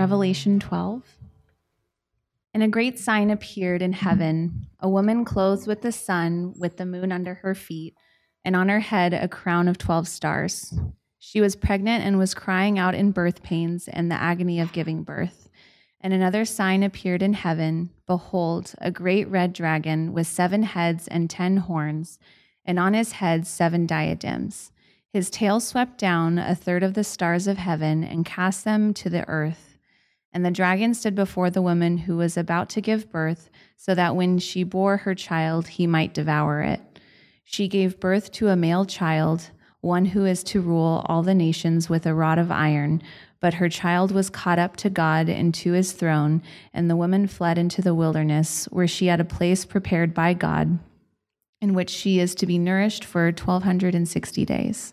Revelation 12. And a great sign appeared in heaven a woman clothed with the sun, with the moon under her feet, and on her head a crown of 12 stars. She was pregnant and was crying out in birth pains and the agony of giving birth. And another sign appeared in heaven Behold, a great red dragon with seven heads and ten horns, and on his head seven diadems. His tail swept down a third of the stars of heaven and cast them to the earth. And the dragon stood before the woman who was about to give birth, so that when she bore her child, he might devour it. She gave birth to a male child, one who is to rule all the nations with a rod of iron. But her child was caught up to God and to his throne, and the woman fled into the wilderness, where she had a place prepared by God, in which she is to be nourished for 1260 days.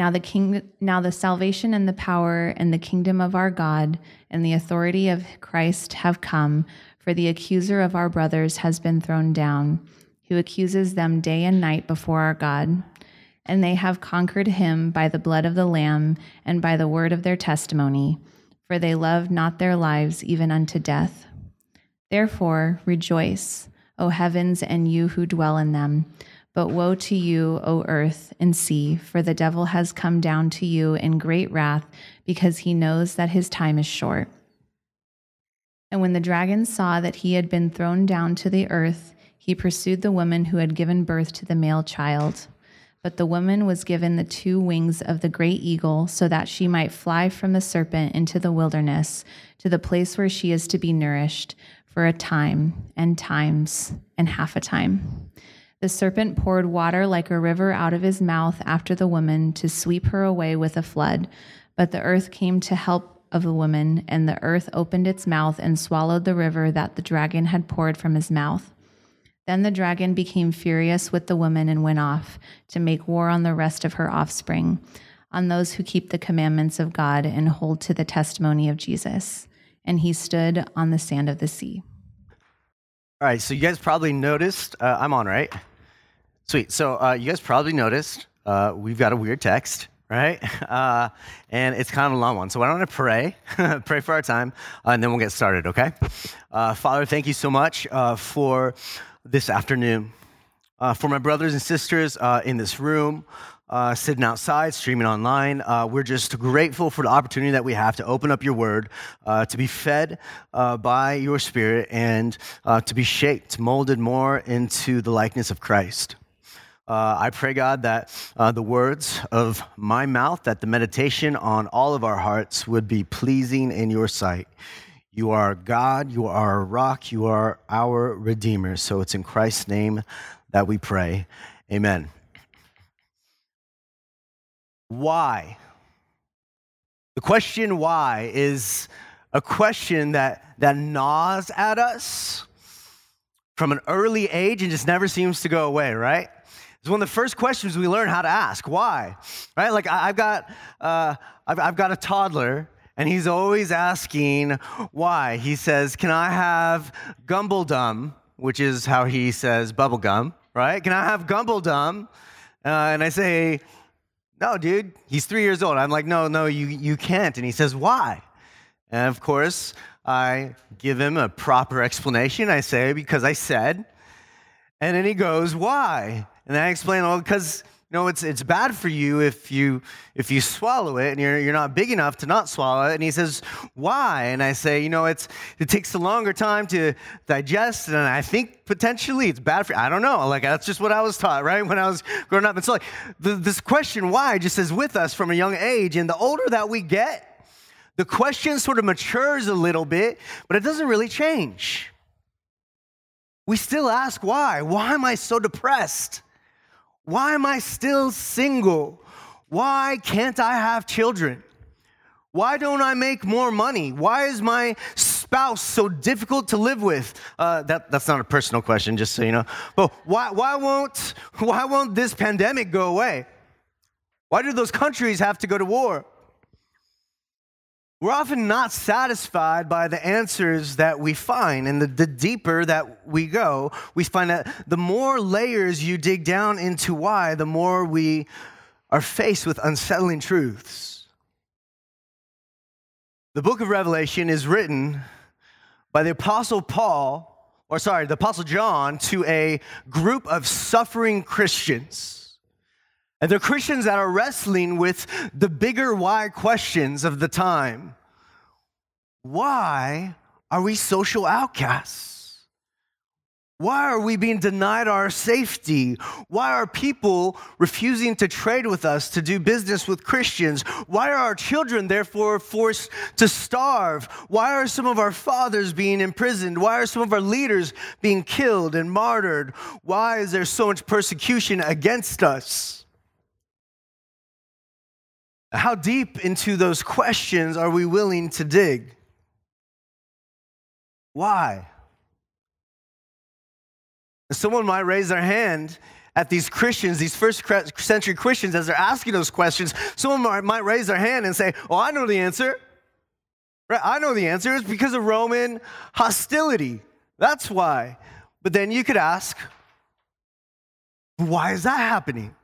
Now the king now the salvation and the power and the kingdom of our God and the authority of Christ have come, for the accuser of our brothers has been thrown down, who accuses them day and night before our God. And they have conquered him by the blood of the Lamb and by the word of their testimony, for they loved not their lives even unto death. Therefore, rejoice, O heavens, and you who dwell in them. But woe to you, O earth and sea, for the devil has come down to you in great wrath, because he knows that his time is short. And when the dragon saw that he had been thrown down to the earth, he pursued the woman who had given birth to the male child. But the woman was given the two wings of the great eagle, so that she might fly from the serpent into the wilderness, to the place where she is to be nourished for a time, and times, and half a time. The serpent poured water like a river out of his mouth after the woman to sweep her away with a flood. But the earth came to help of the woman, and the earth opened its mouth and swallowed the river that the dragon had poured from his mouth. Then the dragon became furious with the woman and went off to make war on the rest of her offspring, on those who keep the commandments of God and hold to the testimony of Jesus. And he stood on the sand of the sea. All right, so you guys probably noticed, uh, I'm on, right? Sweet. So uh, you guys probably noticed uh, we've got a weird text, right? Uh, and it's kind of a long one. So why don't I pray, pray for our time, uh, and then we'll get started, okay? Uh, Father, thank you so much for this afternoon. Uh, for my brothers and sisters uh, in this room, uh, sitting outside, streaming online, uh, we're just grateful for the opportunity that we have to open up your word, uh, to be fed uh, by your spirit, and to be shaped, molded more into the likeness of Christ. Uh, I pray, God, that uh, the words of my mouth, that the meditation on all of our hearts would be pleasing in your sight. You are God, you are our rock, you are our Redeemer. So it's in Christ's name that we pray. Amen. Why? The question why is a question that, that gnaws at us from an early age and just never seems to go away, right? It's one of the first questions we learn how to ask. Why? Right? Like I, have got, uh, I've, I've got a toddler and he's always asking why. He says, Can I have gumbledum, which is how he says bubblegum, right? Can I have gumbledum? Uh, and I say, No, dude, he's three years old. I'm like, No, no, you, you can't. And he says, Why? And of course, I give him a proper explanation. I say, Because I said. And then he goes, Why? And I explain, Well, because you know, it's, it's bad for you if you if you swallow it and you're, you're not big enough to not swallow it. And he says, why? And I say, you know, it's it takes a longer time to digest, and I think potentially it's bad for you. I don't know. Like that's just what I was taught, right? When I was growing up. And so like the, this question why just is with us from a young age. And the older that we get, the question sort of matures a little bit, but it doesn't really change. We still ask why. Why am I so depressed? Why am I still single? Why can't I have children? Why don't I make more money? Why is my spouse so difficult to live with? Uh, that, that's not a personal question, just so you know. But why, why, won't, why won't this pandemic go away? Why do those countries have to go to war? We're often not satisfied by the answers that we find. And the, the, deeper that we go, we find that the more layers you dig down into why, the more we are faced with unsettling truths. The book of Revelation is written by the Apostle Paul, or sorry, the Apostle John, to a group of suffering Christians. And they're Christians that are wrestling with the bigger why questions of the time. Why are we social outcasts? Why are we being denied our safety? Why are people refusing to trade with us to do business with Christians? Why are our children therefore forced to starve? Why are some of our fathers being imprisoned? Why are some of our leaders being killed and martyred? Why is there so much persecution against us? How deep into those questions are we willing to dig? Why? Someone might raise their hand at these Christians, these first century Christians, as they're asking those questions. Someone might raise their hand and say, Oh, I know the answer. Right? I know the answer. It's because of Roman hostility. That's why. But then you could ask, Why is that happening?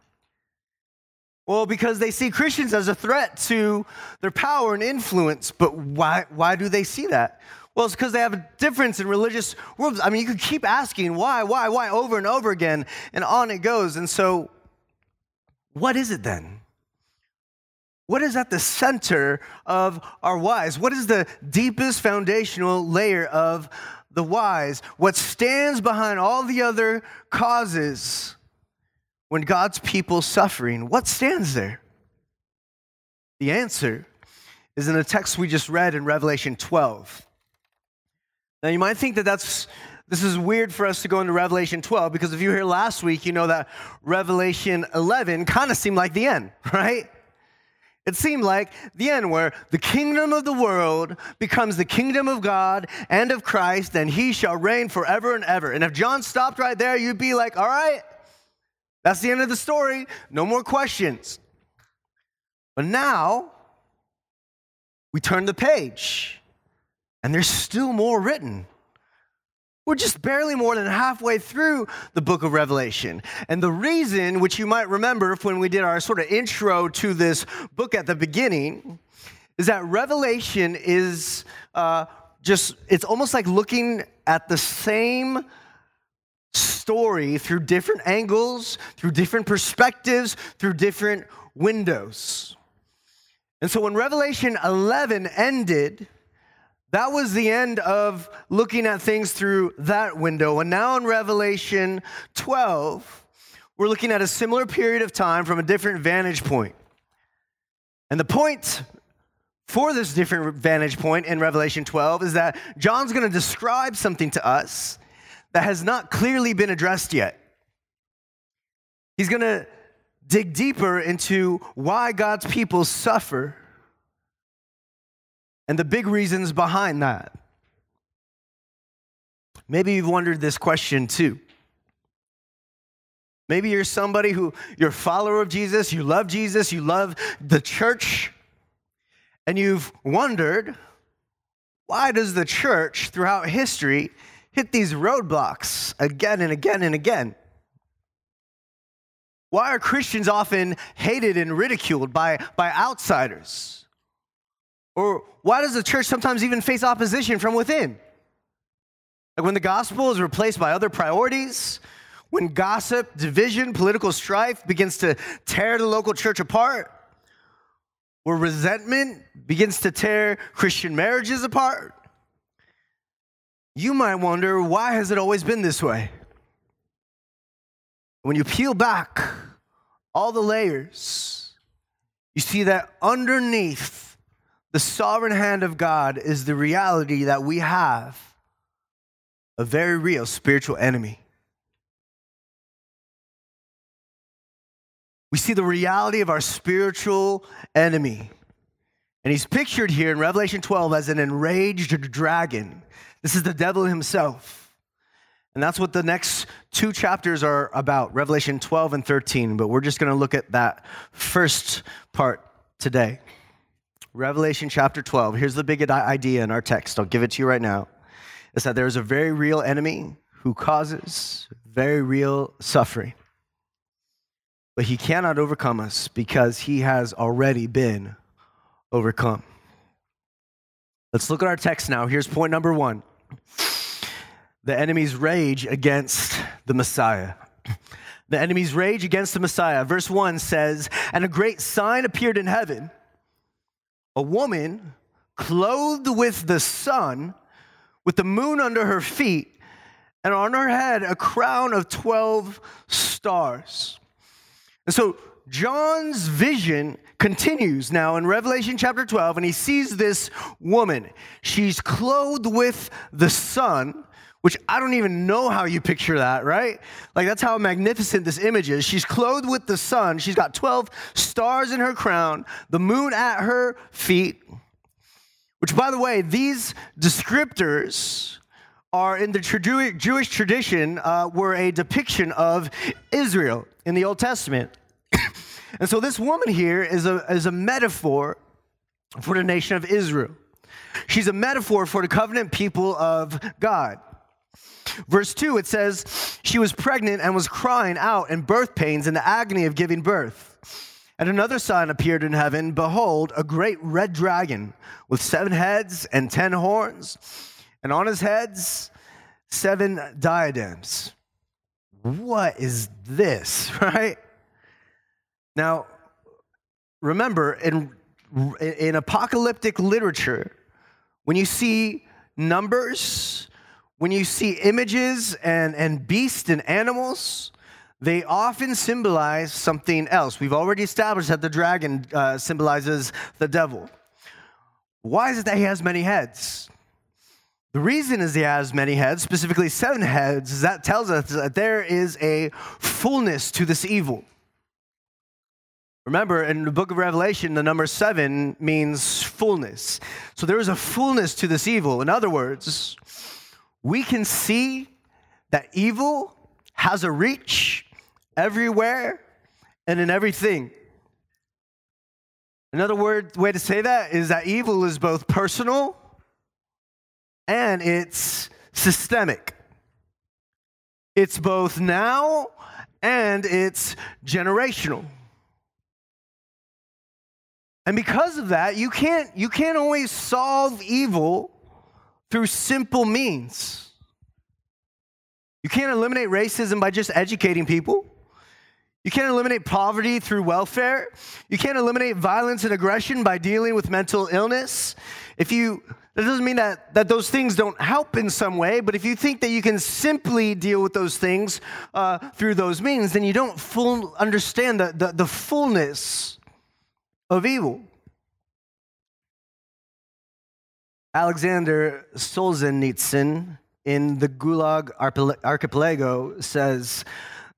Well, because they see Christians as a threat to their power and influence. But why, why do they see that? Well, it's because they have a difference in religious worlds. I mean, you could keep asking why, why, why over and over again, and on it goes. And so, what is it then? What is at the center of our whys? What is the deepest foundational layer of the whys? What stands behind all the other causes when God's people suffering? What stands there? The answer is in the text we just read in Revelation 12. Now, you might think that that's this is weird for us to go into Revelation 12 because if you were here last week, you know that Revelation 11 kind of seemed like the end, right? It seemed like the end where the kingdom of the world becomes the kingdom of God and of Christ, and he shall reign forever and ever. And if John stopped right there, you'd be like, all right, that's the end of the story. No more questions. But now, we turn the page and there's still more written. We're just barely more than halfway through the book of Revelation. And the reason, which you might remember when we did our sort of intro to this book at the beginning, is that Revelation is uh, just, it's almost like looking at the same story through different angles, through different perspectives, through different windows. And so when Revelation 11 ended, that was the end of looking at things through that window. And now in Revelation 12, we're looking at a similar period of time from a different vantage point. And the point for this different vantage point in Revelation 12 is that John's going to describe something to us that has not clearly been addressed yet. He's going to dig deeper into why God's people suffer and the big reasons behind that. Maybe you've wondered this question too. Maybe you're somebody who you're a follower of Jesus, you love Jesus, you love the church, and you've wondered why does the church throughout history hit these roadblocks again and again and again? Why are Christians often hated and ridiculed by, by outsiders? Or why does the church sometimes even face opposition from within? Like when the gospel is replaced by other priorities, when gossip, division, political strife begins to tear the local church apart, where resentment begins to tear Christian marriages apart, you might wonder why has it always been this way? When you peel back all the layers, you see that underneath the sovereign hand of God is the reality that we have a very real spiritual enemy. We see the reality of our spiritual enemy. And he's pictured here in Revelation 12 as an enraged dragon. This is the devil himself. And that's what the next two chapters are about Revelation 12 and 13. But we're just going to look at that first part today. Revelation chapter 12. Here's the big idea in our text. I'll give it to you right now. Is that there is a very real enemy who causes very real suffering. But he cannot overcome us because he has already been overcome. Let's look at our text now. Here's point number one the enemy's rage against the Messiah. The enemy's rage against the Messiah. Verse 1 says, And a great sign appeared in heaven a woman clothed with the sun, with the moon under her feet, and on her head a crown of 12 stars. And so John's vision continues now in Revelation chapter 12, and he sees this woman. She's clothed with the sun, which I don't even know how you picture that, right? Like, that's how magnificent this image is. She's clothed with the sun. She's got 12 stars in her crown, the moon at her feet. Which, by the way, these descriptors are in the Jewish tradition, uh, were a depiction of Israel in the Old Testament. And so this woman here is a, is a metaphor for the nation of Israel. She's a metaphor for the covenant people of God. Verse 2, it says, She was pregnant and was crying out in birth pains in the agony of giving birth. And another sign appeared in heaven Behold, a great red dragon with seven heads and ten horns, and on his heads, seven diadems. What is this, right? Now, remember, in, in apocalyptic literature, when you see numbers, when you see images and, and beasts and animals, they often symbolize something else. We've already established that the dragon uh, symbolizes the devil. Why is it that he has many heads? The reason is he has many heads, specifically seven heads, is that tells us that there is a fullness to this evil. Remember, in the book of Revelation, the number seven means fullness. So there is a fullness to this evil. In other words, we can see that evil has a reach everywhere and in everything. Another word, way to say that is that evil is both personal and it's systemic. It's both now and it's generational. And because of that, you can't, you can't always solve evil through simple means. You can't eliminate racism by just educating people. You can't eliminate poverty through welfare. You can't eliminate violence and aggression by dealing with mental illness. If you that doesn't mean that, that those things don't help in some way, but if you think that you can simply deal with those things uh, through those means, then you don't full understand the, the, the fullness of evil. Alexander Solzhenitsyn in the Gulag Archipelago says,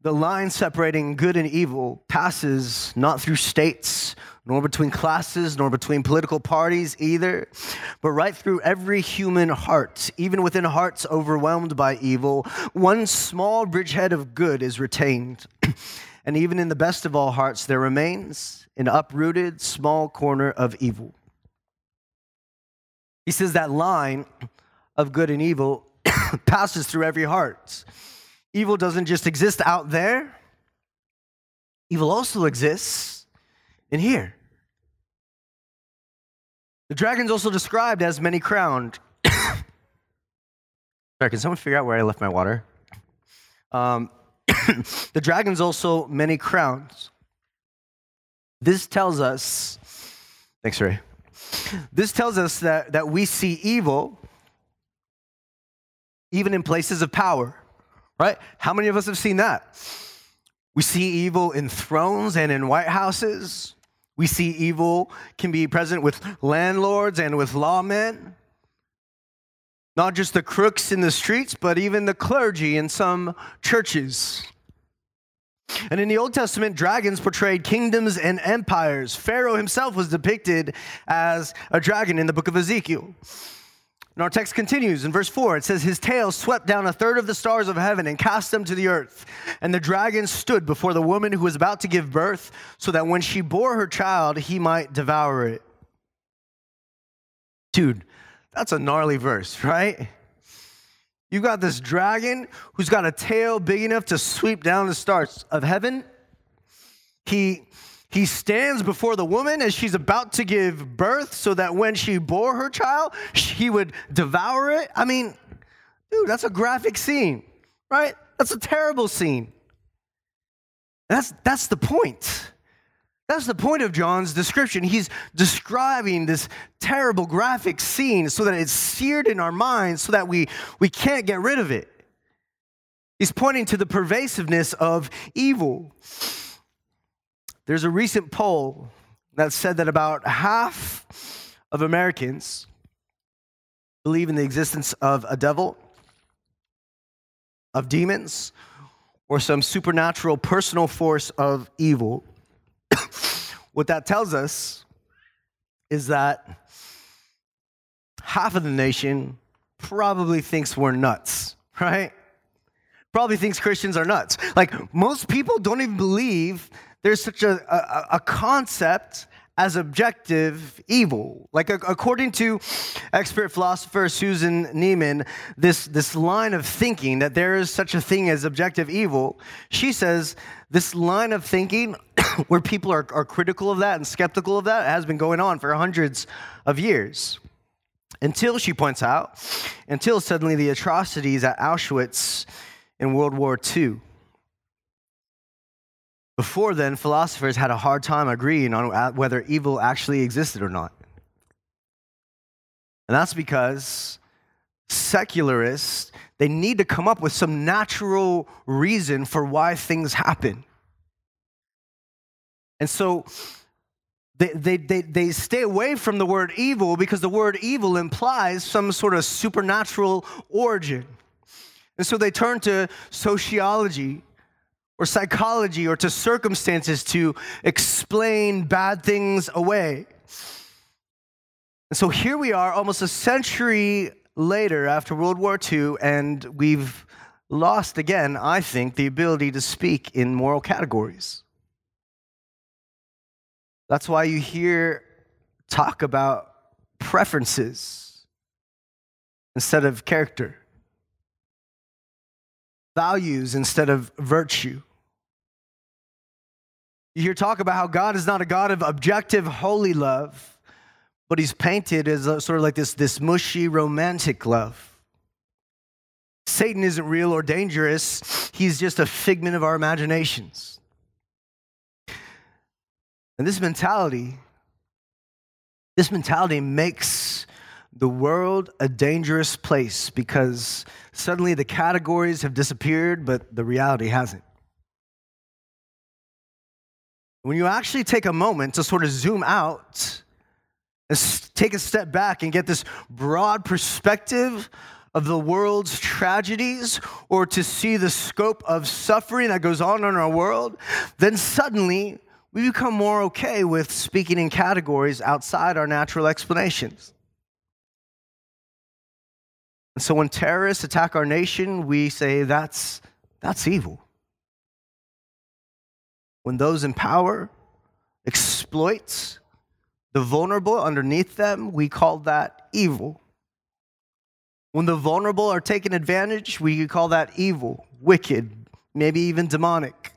the line separating good and evil passes not through states, nor between classes, nor between political parties either, but right through every human heart. Even within hearts overwhelmed by evil, one small bridgehead of good is retained. and even in the best of all hearts, there remains an uprooted small corner of evil. He says that line of good and evil passes through every heart. Evil doesn't just exist out there, evil also exists in here. The dragon's also described as many crowned. Sorry, can someone figure out where I left my water? Um, the dragon's also many crowns. This tells us, thanks, Ray. This tells us that, that we see evil even in places of power, right? How many of us have seen that? We see evil in thrones and in White Houses. We see evil can be present with landlords and with lawmen. Not just the crooks in the streets, but even the clergy in some churches. And in the Old Testament, dragons portrayed kingdoms and empires. Pharaoh himself was depicted as a dragon in the book of Ezekiel. And our text continues in verse 4. It says, His tail swept down a third of the stars of heaven and cast them to the earth. And the dragon stood before the woman who was about to give birth, so that when she bore her child, he might devour it. Dude, that's a gnarly verse, right? You've got this dragon who's got a tail big enough to sweep down the stars of heaven. He, he stands before the woman as she's about to give birth so that when she bore her child, he would devour it. I mean, dude, that's a graphic scene, right? That's a terrible scene. That's, that's the point. That's the point of John's description. He's describing this terrible graphic scene so that it's seared in our minds so that we, we can't get rid of it. He's pointing to the pervasiveness of evil. There's a recent poll that said that about half of Americans believe in the existence of a devil, of demons, or some supernatural personal force of evil. what that tells us is that half of the nation probably thinks we're nuts, right? Probably thinks Christians are nuts. Like most people don't even believe there's such a, a, a concept as objective evil. Like, according to expert philosopher Susan Neiman, this, this line of thinking that there is such a thing as objective evil, she says this line of thinking where people are, are critical of that and skeptical of that has been going on for hundreds of years. Until, she points out, until suddenly the atrocities at Auschwitz in World War II. Before then, philosophers had a hard time agreeing on uh, whether evil actually existed or not. And that's because secularists, they need to come up with some natural reason for why things happen. And so they, they, they, they stay away from the word evil because the word evil implies some sort of supernatural origin. And so they turn to sociology or psychology or to circumstances to explain bad things away. And so here we are, almost a century later after World War II, and we've lost again, I think, the ability to speak in moral categories. That's why you hear talk about preferences instead of character, values instead of virtue. You hear talk about how God is not a God of objective, holy love, but he's painted as a, sort of like this, this mushy, romantic love. Satan isn't real or dangerous, he's just a figment of our imaginations. And this mentality, this mentality makes the world a dangerous place because suddenly the categories have disappeared, but the reality hasn't. When you actually take a moment to sort of zoom out, take a step back and get this broad perspective of the world's tragedies or to see the scope of suffering that goes on in our world, then suddenly we become more okay with speaking in categories outside our natural explanations. And so when terrorists attack our nation, we say that's, that's evil when those in power exploit the vulnerable underneath them, we call that evil. When the vulnerable are taken advantage, we call that evil, wicked, maybe even demonic.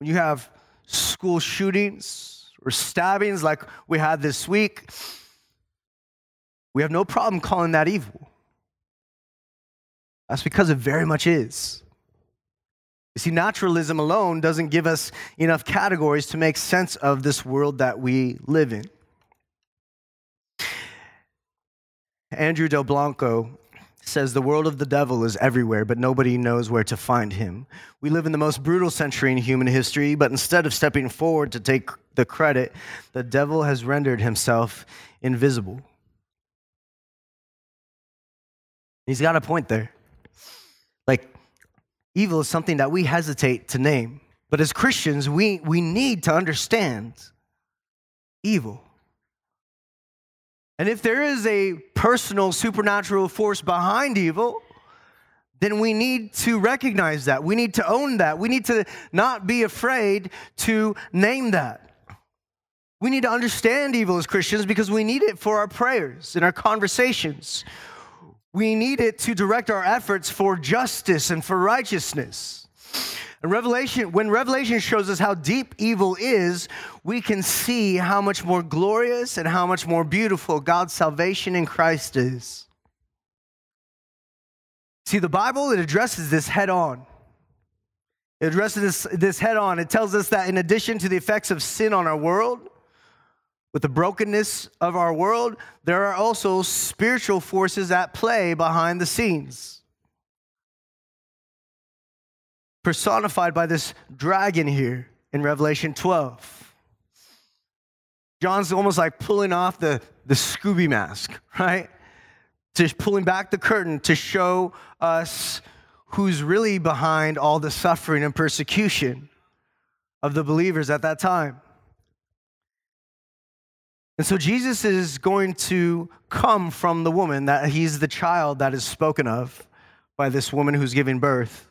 When you have school shootings or stabbings like we had this week, we have no problem calling that evil. That's because it very much is. You see, naturalism alone doesn't give us enough categories to make sense of this world that we live in. Andrew Delbanco says the world of the devil is everywhere, but nobody knows where to find him. We live in the most brutal century in human history, but instead of stepping forward to take the credit, the devil has rendered himself invisible. He's got a point there. Like, evil is something that we hesitate to name. But as Christians, we, we need to understand evil. And if there is a personal supernatural force behind evil, then we need to recognize that. We need to own that. We need to not be afraid to name that. We need to understand evil as Christians because we need it for our prayers and our conversations. We need it to direct our efforts for justice and for righteousness. And Revelation, when Revelation shows us how deep evil is, we can see how much more glorious and how much more beautiful God's salvation in Christ is. See, the Bible, it addresses this head on. It addresses this, this head on. It tells us that in addition to the effects of sin on our world, with the brokenness of our world, there are also spiritual forces at play behind the scenes. Personified by this dragon here in Revelation 12. John's almost like pulling off the, the Scooby mask, right? Just pulling back the curtain to show us who's really behind all the suffering and persecution of the believers at that time. And so Jesus is going to come from the woman, that he's the child that is spoken of by this woman who's giving birth,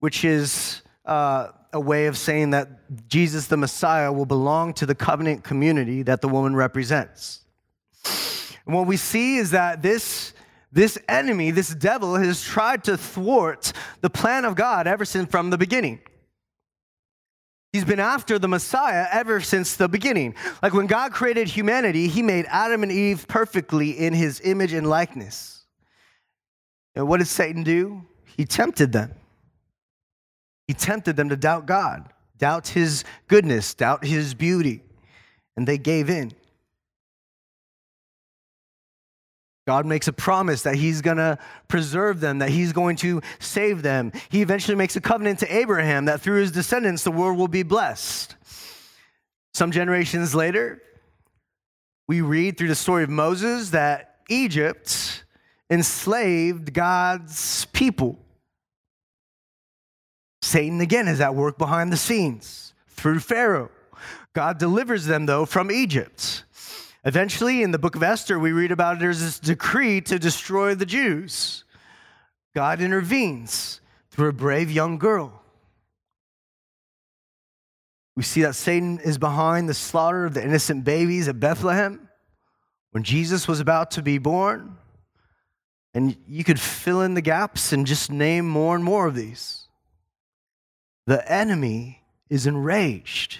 which is uh, a way of saying that Jesus the Messiah will belong to the covenant community that the woman represents. And what we see is that this, this enemy, this devil, has tried to thwart the plan of God ever since from the beginning. He's been after the Messiah ever since the beginning. Like when God created humanity, he made Adam and Eve perfectly in his image and likeness. And what did Satan do? He tempted them. He tempted them to doubt God, doubt his goodness, doubt his beauty, and they gave in. God makes a promise that he's going to preserve them, that he's going to save them. He eventually makes a covenant to Abraham that through his descendants the world will be blessed. Some generations later, we read through the story of Moses that Egypt enslaved God's people. Satan again is at work behind the scenes through Pharaoh. God delivers them, though, from Egypt. Eventually, in the book of Esther, we read about there's this decree to destroy the Jews. God intervenes through a brave young girl. We see that Satan is behind the slaughter of the innocent babies at Bethlehem when Jesus was about to be born. And you could fill in the gaps and just name more and more of these. The enemy is enraged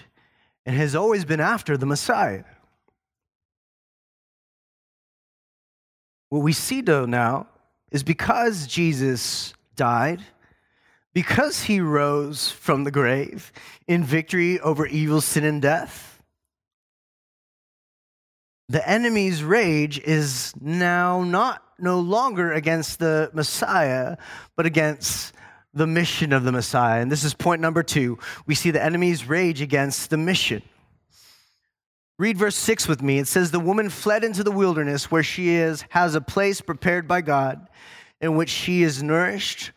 and has always been after the Messiah. What we see, though, now is because Jesus died, because he rose from the grave in victory over evil, sin, and death, the enemy's rage is now not no longer against the Messiah, but against the mission of the Messiah. And this is point number two. We see the enemy's rage against the mission. Read verse 6 with me. It says, The woman fled into the wilderness where she is, has a place prepared by God in which she is nourished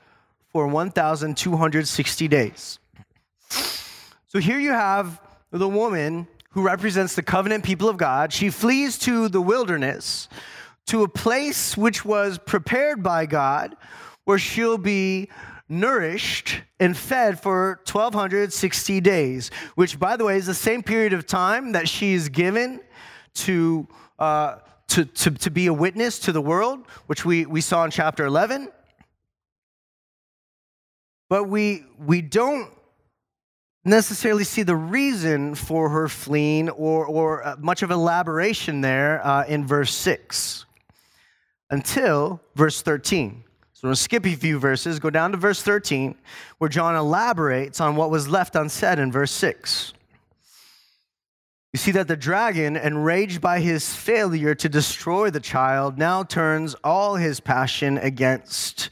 for 1,260 days. So here you have the woman who represents the covenant people of God. She flees to the wilderness, to a place which was prepared by God, where she'll be nourished and fed for 1260 days, which, by the way, is the same period of time that she is given to, uh, to, to, to be a witness to the world, which we, we saw in chapter 11. But we, we don't necessarily see the reason for her fleeing or, or uh, much of elaboration there uh, in verse 6 until verse 13. So to skip a few verses, go down to verse 13, where John elaborates on what was left unsaid in verse 6. You see that the dragon, enraged by his failure to destroy the child, now turns all his passion against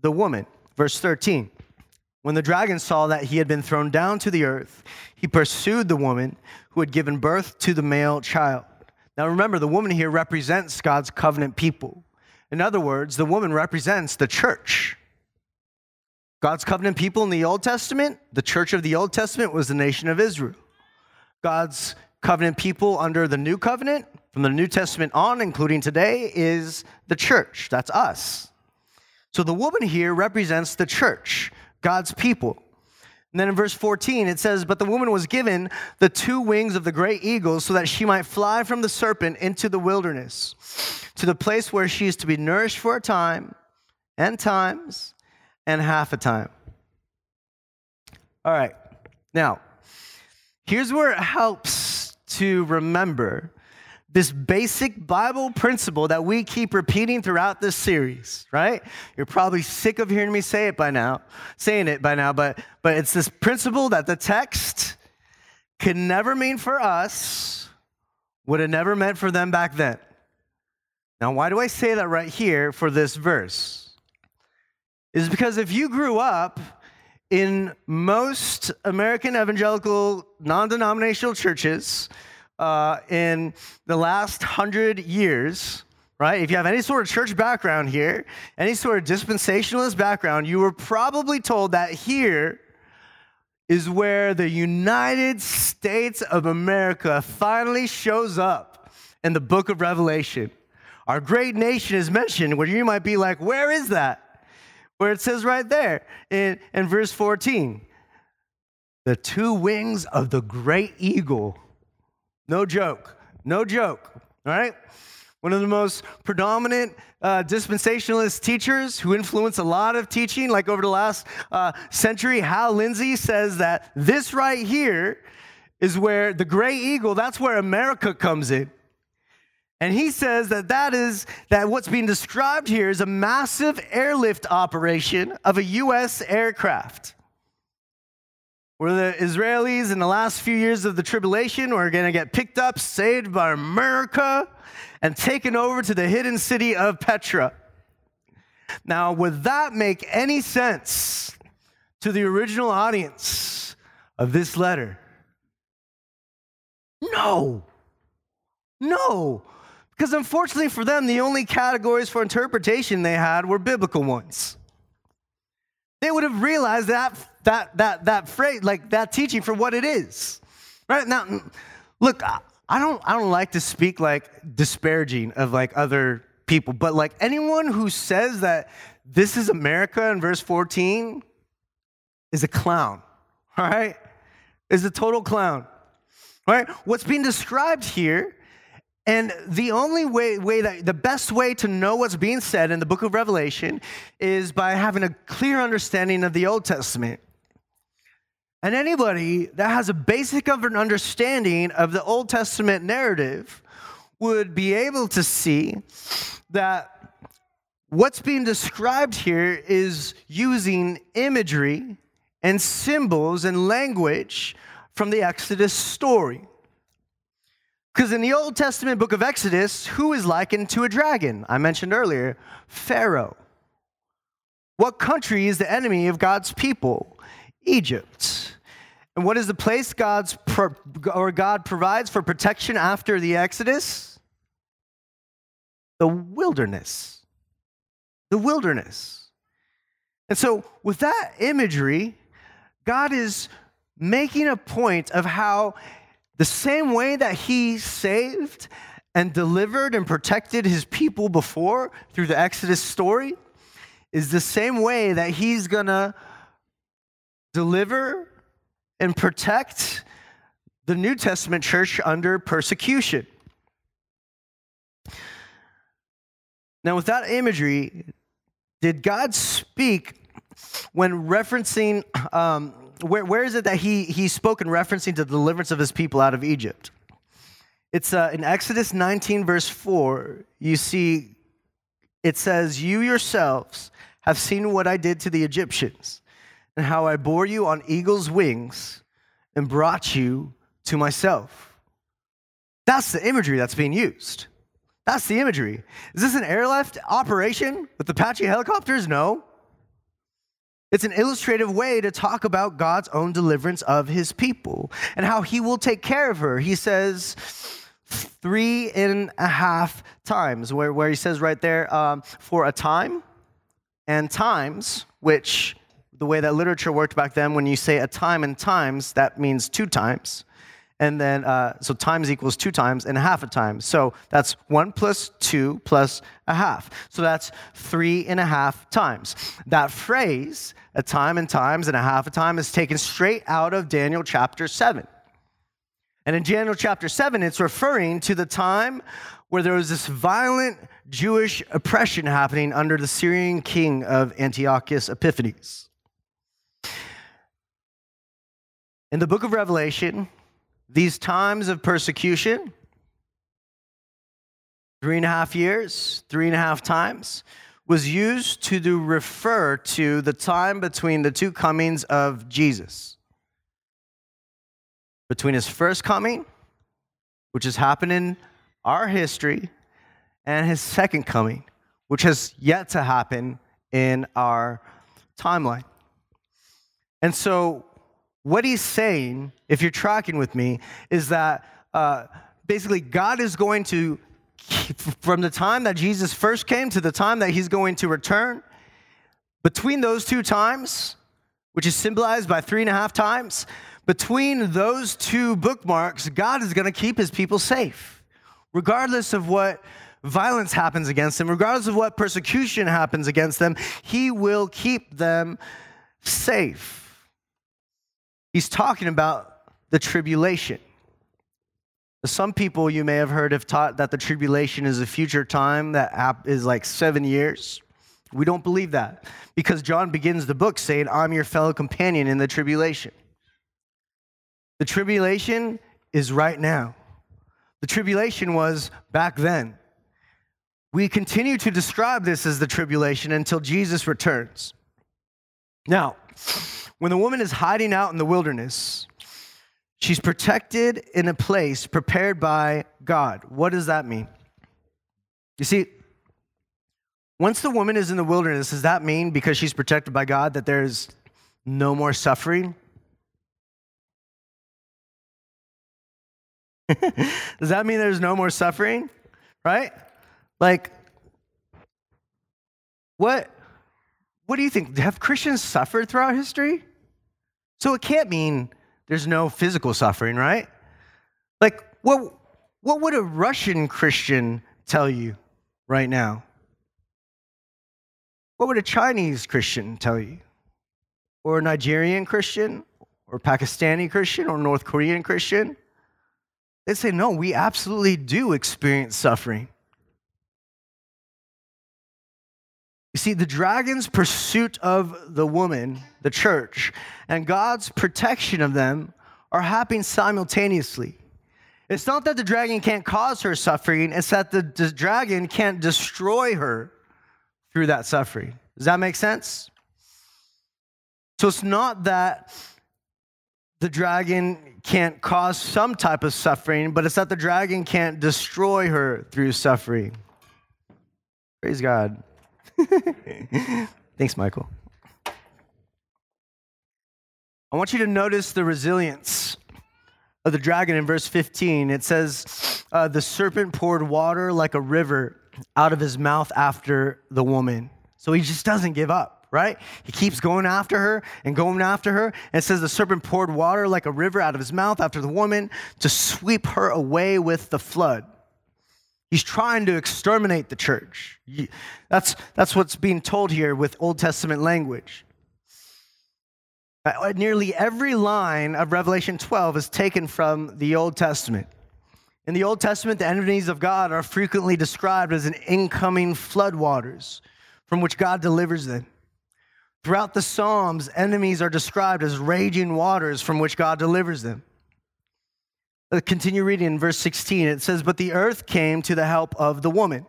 the woman. Verse 13. When the dragon saw that he had been thrown down to the earth, he pursued the woman who had given birth to the male child. Now remember, the woman here represents God's covenant people. In other words, the woman represents the church. God's covenant people in the Old Testament, the church of the Old Testament was the nation of Israel. God's covenant people under the new covenant, from the New Testament on, including today, is the church. That's us. So the woman here represents the church, God's people. And then in verse 14, it says, But the woman was given the two wings of the great eagle so that she might fly from the serpent into the wilderness, to the place where she is to be nourished for a time and times and half a time. All right. Now, here's where it helps to remember this basic Bible principle that we keep repeating throughout this series, right? You're probably sick of hearing me say it by now, saying it by now, but but it's this principle that the text can never mean for us what it never meant for them back then. Now, why do I say that right here for this verse? is because if you grew up in most American evangelical non denominational churches uh, in the last hundred years, right? If you have any sort of church background here, any sort of dispensationalist background, you were probably told that here is where the United States of America finally shows up in the book of Revelation. Our great nation is mentioned, where you might be like, where is that? where it says right there in, in verse 14 the two wings of the great eagle. No joke, no joke, all right? One of the most predominant uh, dispensationalist teachers who influenced a lot of teaching, like over the last uh, century, Hal Lindsey says that this right here is where the gray eagle, that's where America comes in. And he says that that is that what's being described here is a massive airlift operation of a US aircraft. Where the Israelis in the last few years of the tribulation were going to get picked up, saved by America, and taken over to the hidden city of Petra. Now, would that make any sense to the original audience of this letter? No. No. Because unfortunately for them, the only categories for interpretation they had were biblical ones. They would have realized that that that that phrase, like that teaching for what it is. Right? Now, look, I don't I don't like to speak like disparaging of like other people, but like anyone who says that this is America in verse 14 is a clown. All right? Is a total clown. All right? What's being described here and the only way, way that the best way to know what's being said in the book of Revelation is by having a clear understanding of the Old Testament. And anybody that has a basic of an understanding of the Old Testament narrative would be able to see that what's being described here is using imagery and symbols and language from the Exodus story. Because in the Old Testament book of Exodus, who is likened to a dragon? I mentioned earlier Pharaoh. What country is the enemy of God's people? Egypt. And what is the place God's pro- or God provides for protection after the Exodus? The wilderness. The wilderness. And so, with that imagery, God is making a point of how the same way that he saved and delivered and protected his people before through the Exodus story is the same way that he's going to deliver and protect the New Testament church under persecution. Now, with that imagery, did God speak when referencing um, where, where is it that he, he spoke in referencing to the deliverance of his people out of Egypt? It's uh, in Exodus 19, verse 4. You see, it says, You yourselves have seen what I did to the Egyptians, and how I bore you on eagle's wings and brought you to myself. That's the imagery that's being used. That's the imagery. Is this an airlift operation with Apache helicopters? No. It's an illustrative way to talk about God's own deliverance of his people and how he will take care of her. He says three and a half times, where, where he says right there, um, for a time and times, which the way that literature worked back then, when you say a time and times, that means two times. And then, uh, so times equals two times and a half a time. So that's one plus two plus a half. So that's three and a half times. That phrase, a time and times and a half a time, is taken straight out of Daniel chapter 7. And in Daniel chapter 7, it's referring to the time where there was this violent Jewish oppression happening under the Syrian king of Antiochus Epiphanes. In the book of Revelation, these times of persecution, three and a half years, three and a half times, was used to refer to the time between the two comings of Jesus. Between his first coming, which has happened in our history, and his second coming, which has yet to happen in our timeline. And so what he's saying, if you're tracking with me, is that uh, basically God is going to, from the time that Jesus first came to the time that he's going to return, between those two times, which is symbolized by three and a half times, between those two bookmarks, God is going to keep his people safe, regardless of what violence happens against them, regardless of what persecution happens against them, he will keep them safe. He's talking about the tribulation. Some people you may have heard have taught that the tribulation is a future time that is like seven years. We don't believe that because John begins the book saying, I'm your fellow companion in the tribulation. The tribulation is right now. The tribulation was back then. We continue to describe this as the tribulation until Jesus returns. Now, when the woman is hiding out in the wilderness, she's protected in a place prepared by God. What does that mean? You see, once the woman is in the wilderness, does that mean because she's protected by God that there's no more suffering? does that mean there's no more suffering? Right? Like, what, what do you think? Have Christians suffered throughout history? So it can't mean there's no physical suffering, right? Like, what, what would a Russian Christian tell you right now? What would a Chinese Christian tell you? Or a Nigerian Christian? Or Pakistani Christian? Or North Korean Christian? They'd say, no, we absolutely do experience suffering. You see, the dragon's pursuit of the woman, the church, and God's protection of them are happening simultaneously. It's not that the dragon can't cause her suffering, it's that the, dragon can't destroy her through that suffering. Does that make sense? So it's not that the dragon can't cause some type of suffering, but it's that the dragon can't destroy her through suffering. Praise God. Thanks, Michael. I want you to notice the resilience of the dragon in verse 15. It says, uh, The serpent poured water like a river out of his mouth after the woman. So he just doesn't give up, right? He keeps going after her and going after her. And it says, The serpent poured water like a river out of his mouth after the woman to sweep her away with the flood. He's trying to exterminate the church. That's, that's what's being told here with Old Testament language. Uh, nearly every line of Revelation 12 is taken from the Old Testament. In the Old Testament, the enemies of God are frequently described as an incoming floodwaters from which God delivers them. Throughout the Psalms, enemies are described as raging waters from which God delivers them. Uh, continue reading in verse 16. It says, But the earth came to the help of the woman.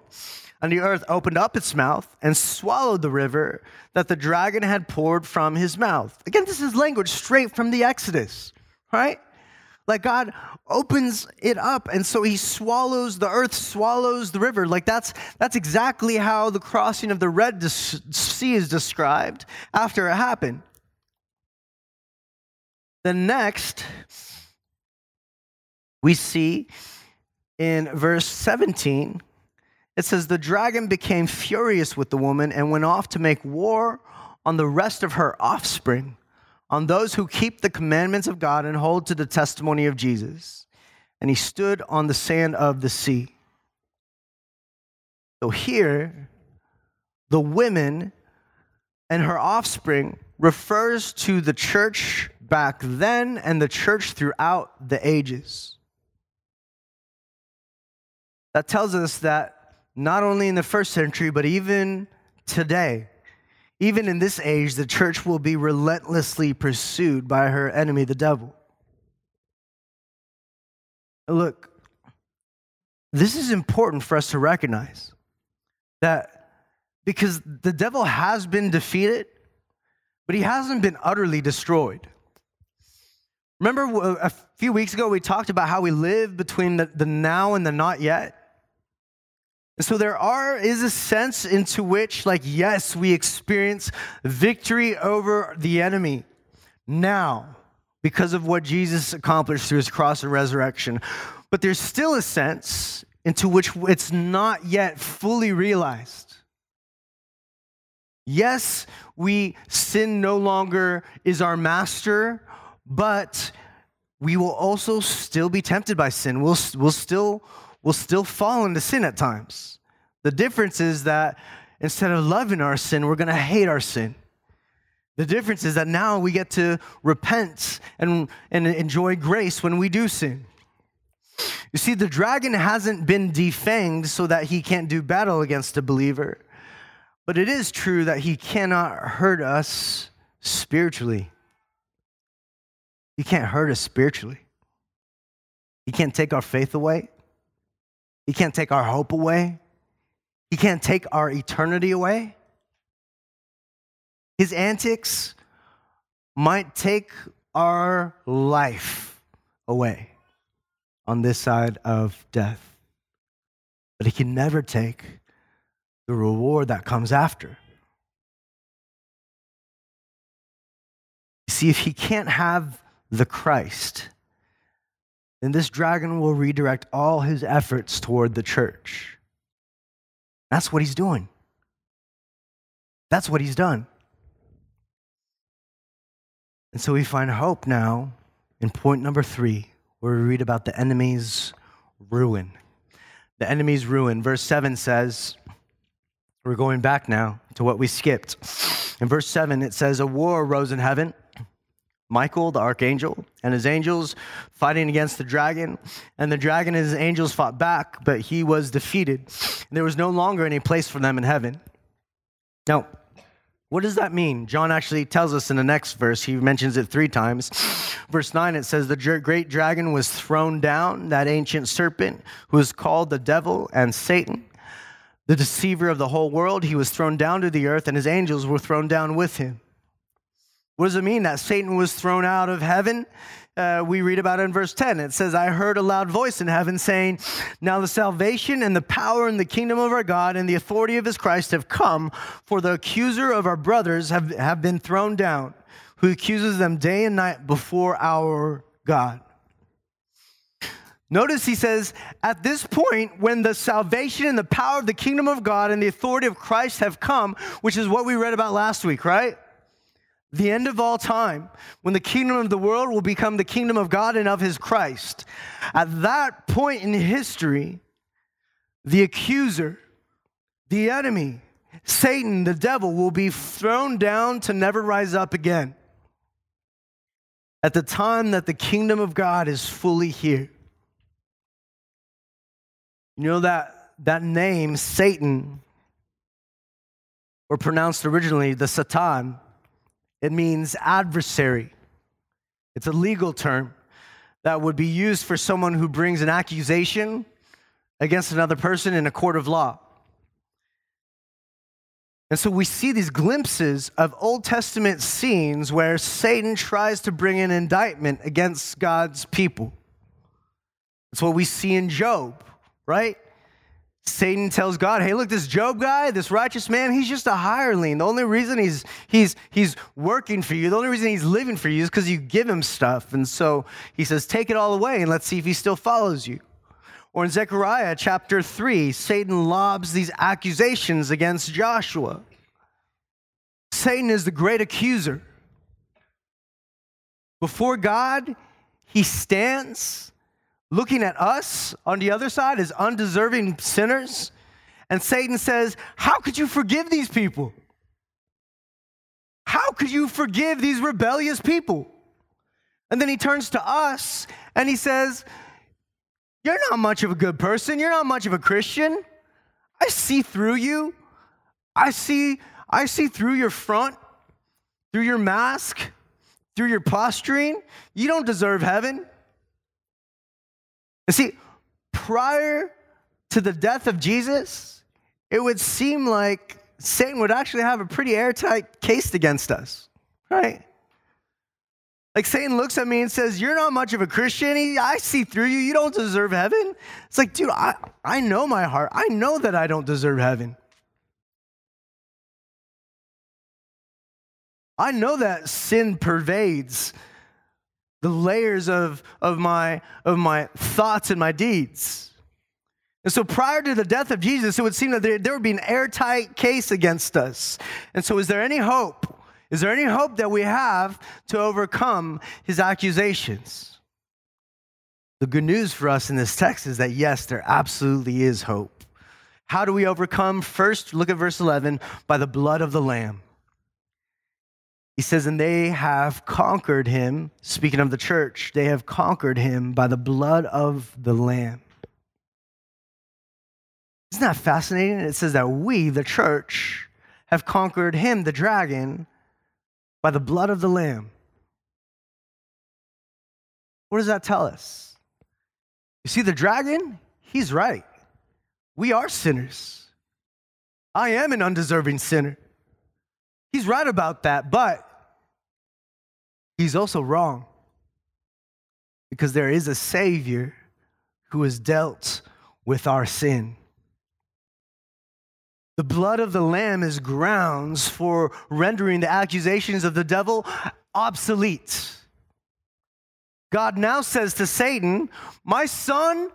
And the earth opened up its mouth and swallowed the river that the dragon had poured from his mouth. Again, this is language straight from the Exodus, right? Like God opens it up, and so he swallows, the earth swallows the river. Like that's, that's exactly how the crossing of the Red Sea is described after it happened. The next, we see in verse 17, it says, The dragon became furious with the woman and went off to make war on the rest of her offspring, on those who keep the commandments of God and hold to the testimony of Jesus. And he stood on the sand of the sea. So here, the women and her offspring refers to the church back then and the church throughout the ages. That tells us that not only in the first century, but even today, even in this age, the church will be relentlessly pursued by her enemy, the devil. Look, this is important for us to recognize that because the devil has been defeated, but he hasn't been utterly destroyed. Remember a few weeks ago, we talked about how we live between the, the now and the not yet? So there are is a sense into which, like, yes, we experience victory over the enemy now because of what Jesus accomplished through his cross and resurrection. But there's still a sense into which it's not yet fully realized. Yes, we sin no longer is our master, but we will also still be tempted by sin. We'll, we'll, still, we'll still fall into sin at times. The difference is that instead of loving our sin, we're going to hate our sin. The difference is that now we get to repent and, and enjoy grace when we do sin. You see, the dragon hasn't been defanged so that he can't do battle against a believer. But it is true that he cannot hurt us spiritually. He can't hurt us spiritually. He can't take our faith away. He can't take our hope away. He can't take our eternity away. His antics might take our life away on this side of death, but he can never take the reward that comes after. See, if he can't have the Christ, then this dragon will redirect all his efforts toward the church. That's what he's doing. That's what he's done. And so we find hope now in point number three, where we read about the enemy's ruin. The enemy's ruin. Verse 7 says, we're going back now to what we skipped. In verse 7, it says, A war arose in heaven. Michael, the archangel, and his angels fighting against the dragon. And the dragon and his angels fought back, but he was defeated. And there was no longer any place for them in heaven. Now, what does that mean? John actually tells us in the next verse. He mentions it three times. Verse 9, it says, The great dragon was thrown down, that ancient serpent who is called the devil and Satan the deceiver of the whole world. He was thrown down to the earth, and his angels were thrown down with him. What does it mean that Satan was thrown out of heaven? Uh, we read about it in verse 10. It says, I heard a loud voice in heaven saying, Now the salvation and the power and the kingdom of our God and the authority of his Christ have come, for the accuser of our brothers have, have been thrown down, who accuses them day and night before our God. Notice he says, at this point, when the salvation and the power of the kingdom of God and the authority of Christ have come, which is what we read about last week, right? The end of all time, when the kingdom of the world will become the kingdom of God and of his Christ. At that point in history, the accuser, the enemy, Satan, the devil, will be thrown down to never rise up again. At the time that the kingdom of God is fully here. You know that, that name, Satan, or pronounced originally the Satan, it means adversary. It's a legal term that would be used for someone who brings an accusation against another person in a court of law. And so we see these glimpses of Old Testament scenes where Satan tries to bring an indictment against God's people. That's what we see in Job right? Satan tells God, hey, look, this Job guy, this righteous man, he's just a hireling. The only reason he's, he's, he's working for you, the only reason he's living for you is because you give him stuff. And so he says, take it all away and let's see if he still follows you. Or in Zechariah chapter 3, Satan lobs these accusations against Joshua. Satan is the great accuser. Before God, he stands looking at us on the other side as undeserving sinners. And Satan says, How could you forgive these people? How could you forgive these rebellious people? And then he turns to us and he says, You're not much of a good person. You're not much of a Christian. I see through you. I see, I see through your front, through your mask, through your posturing. You don't deserve heaven. And see, prior to the death of Jesus, it would seem like Satan would actually have a pretty airtight case against us, right? Like Satan looks at me and says, You're not much of a Christian. I see through you. You don't deserve heaven. It's like, dude, I, I know my heart. I know that I don't deserve heaven. I know that sin pervades the layers of, of, my, of my thoughts and my deeds. And so prior to the death of Jesus, it would seem that there, there would be an airtight case against us. And so, is there any hope? Is there any hope that we have to overcome his accusations? The good news for us in this text is that yes, there absolutely is hope. How do we overcome? First, look at verse 11 by the blood of the Lamb. He says, and they have conquered him, speaking of the church, they have conquered him by the blood of the Lamb. Isn't that fascinating? It says that we, the church, have conquered him, the dragon, by the blood of the Lamb. What does that tell us? You see, the dragon, he's right. We are sinners. I am an undeserving sinner. He's right about that, but he's also wrong because there is a Savior who has dealt with our sin. The blood of the Lamb is grounds for rendering the accusations of the devil obsolete. God now says to Satan, My son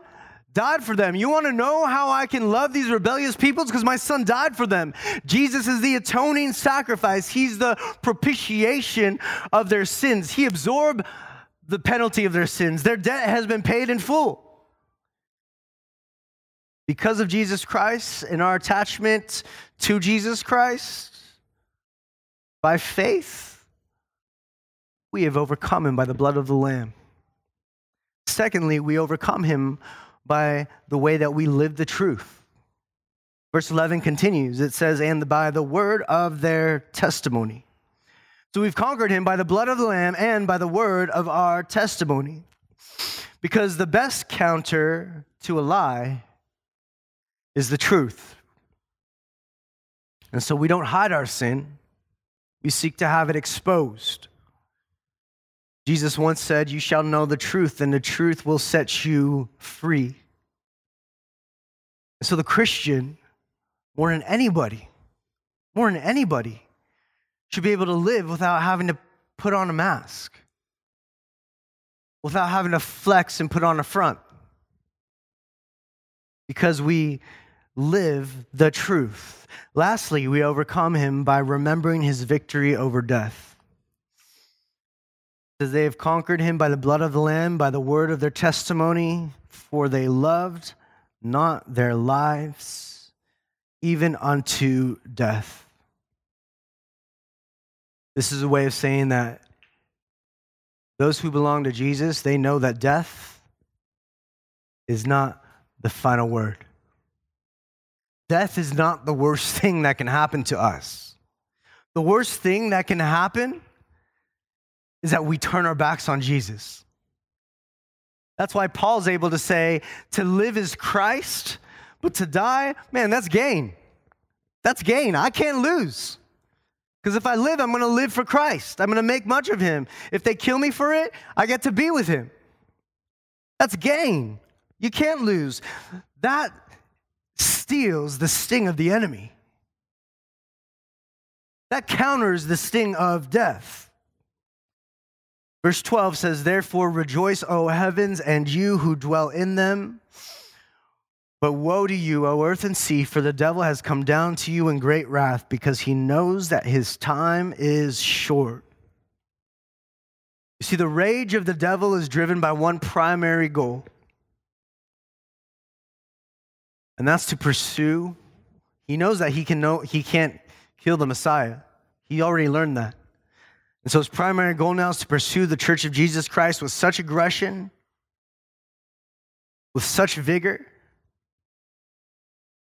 died for them. You want to know how I can love these rebellious peoples? Because my son died for them. Jesus is the atoning sacrifice, he's the propitiation of their sins. He absorbed the penalty of their sins. Their debt has been paid in full. Because of Jesus Christ and our attachment to Jesus Christ, by faith, we have overcome him by the blood of the Lamb. Secondly, we overcome him by the way that we live the truth. Verse 11 continues it says, and by the word of their testimony. So we've conquered him by the blood of the Lamb and by the word of our testimony. Because the best counter to a lie is the truth. And so we don't hide our sin, we seek to have it exposed. Jesus once said, You shall know the truth, and the truth will set you free. And so the Christian, more than anybody, more than anybody, should be able to live without having to put on a mask, without having to flex and put on a front. Because we live the truth. Lastly, we overcome him by remembering his victory over death. As they have conquered him by the blood of the Lamb, by the word of their testimony, for they loved not their lives, even unto death. This is a way of saying that those who belong to Jesus, they know that death is not the final word. Death is not the worst thing that can happen to us. The worst thing that can happen is that we turn our backs on Jesus. That's why Paul's able to say, to live is Christ, but to die, man, that's gain. That's gain. I can't lose. Because if I live, I'm going to live for Christ. I'm going to make much of him. If they kill me for it, I get to be with him. That's gain. You can't lose. That steals the sting of the enemy. That counters the sting of death. Verse 12 says, Therefore rejoice, O heavens, and you who dwell in them. But woe to you, O earth and sea, for the devil has come down to you in great wrath, because he knows that his time is short. You see, the rage of the devil is driven by one primary goal, and that's to pursue. He knows that he can know he can't kill the Messiah. He already learned that. And so his primary goal now is to pursue the church of Jesus Christ with such aggression, with such vigor,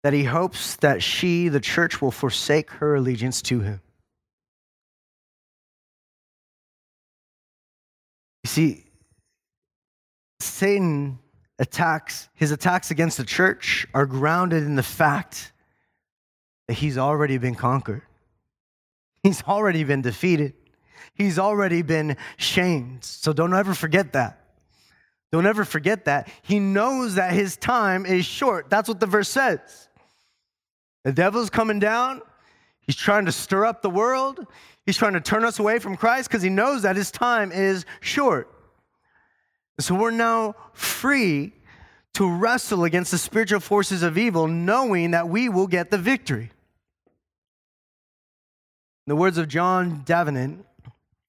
that he hopes that she, the church, will forsake her allegiance to him. You see, Satan attacks, his attacks against the church are grounded in the fact that he's already been conquered. He's already been defeated. He's already been shamed. So don't ever forget that. Don't ever forget that. He knows that his time is short. That's what the verse says. The devil's coming down. He's trying to stir up the world. He's trying to turn us away from Christ because he knows that his time is short. So we're now free to wrestle against the spiritual forces of evil, knowing that we will get the victory. In the words of John Davenant,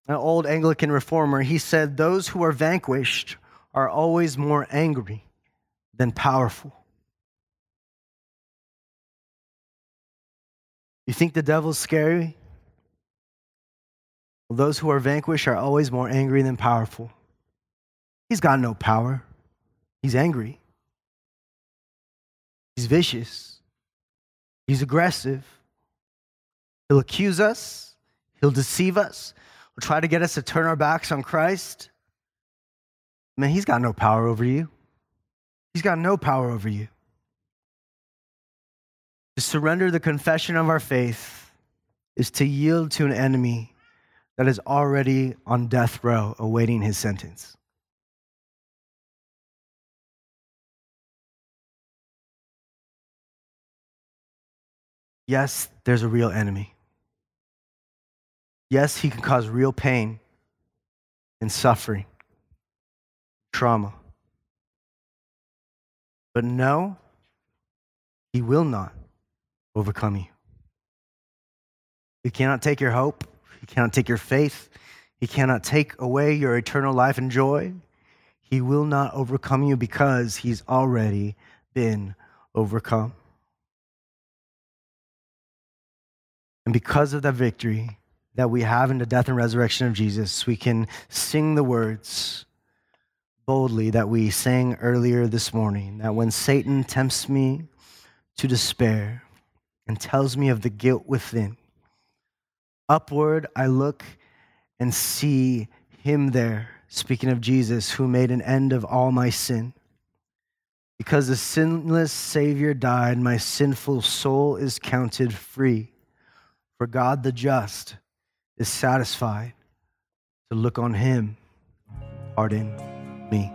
an old Anglican reformer, he said, Those who are vanquished are always more angry than powerful. You think the devil's scary? Well, those who are vanquished are always more angry than powerful. He's got no power. He's angry. He's vicious. He's aggressive. He'll accuse us. He'll deceive us. He'll try to get us to turn our backs on Christ. Man, he's got no power over you. He's got no power over you. To surrender the confession of our faith is to yield to an enemy that is already on death row awaiting his sentence. Yes, there's a real enemy. Yes, he can cause real pain and suffering, trauma. But no, he will not overcome you. He cannot take your hope, he cannot take your faith, he cannot take away your eternal life and joy. He will not overcome you because he's already been overcome. And because of that victory that we have in the death and resurrection of Jesus, we can sing the words boldly that we sang earlier this morning that when Satan tempts me to despair and tells me of the guilt within, upward I look and see him there, speaking of Jesus, who made an end of all my sin. Because the sinless Savior died, my sinful soul is counted free. For God the just is satisfied to look on him, pardon me.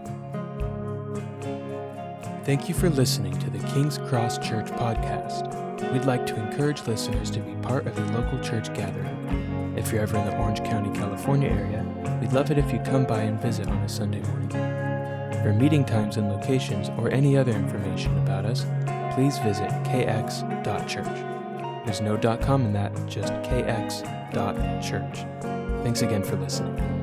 Thank you for listening to the King's Cross Church podcast. We'd like to encourage listeners to be part of a local church gathering. If you're ever in the Orange County, California area, we'd love it if you come by and visit on a Sunday morning. For meeting times and locations or any other information about us, please visit kx.church. There's no .com in that, just kx.church. Thanks again for listening.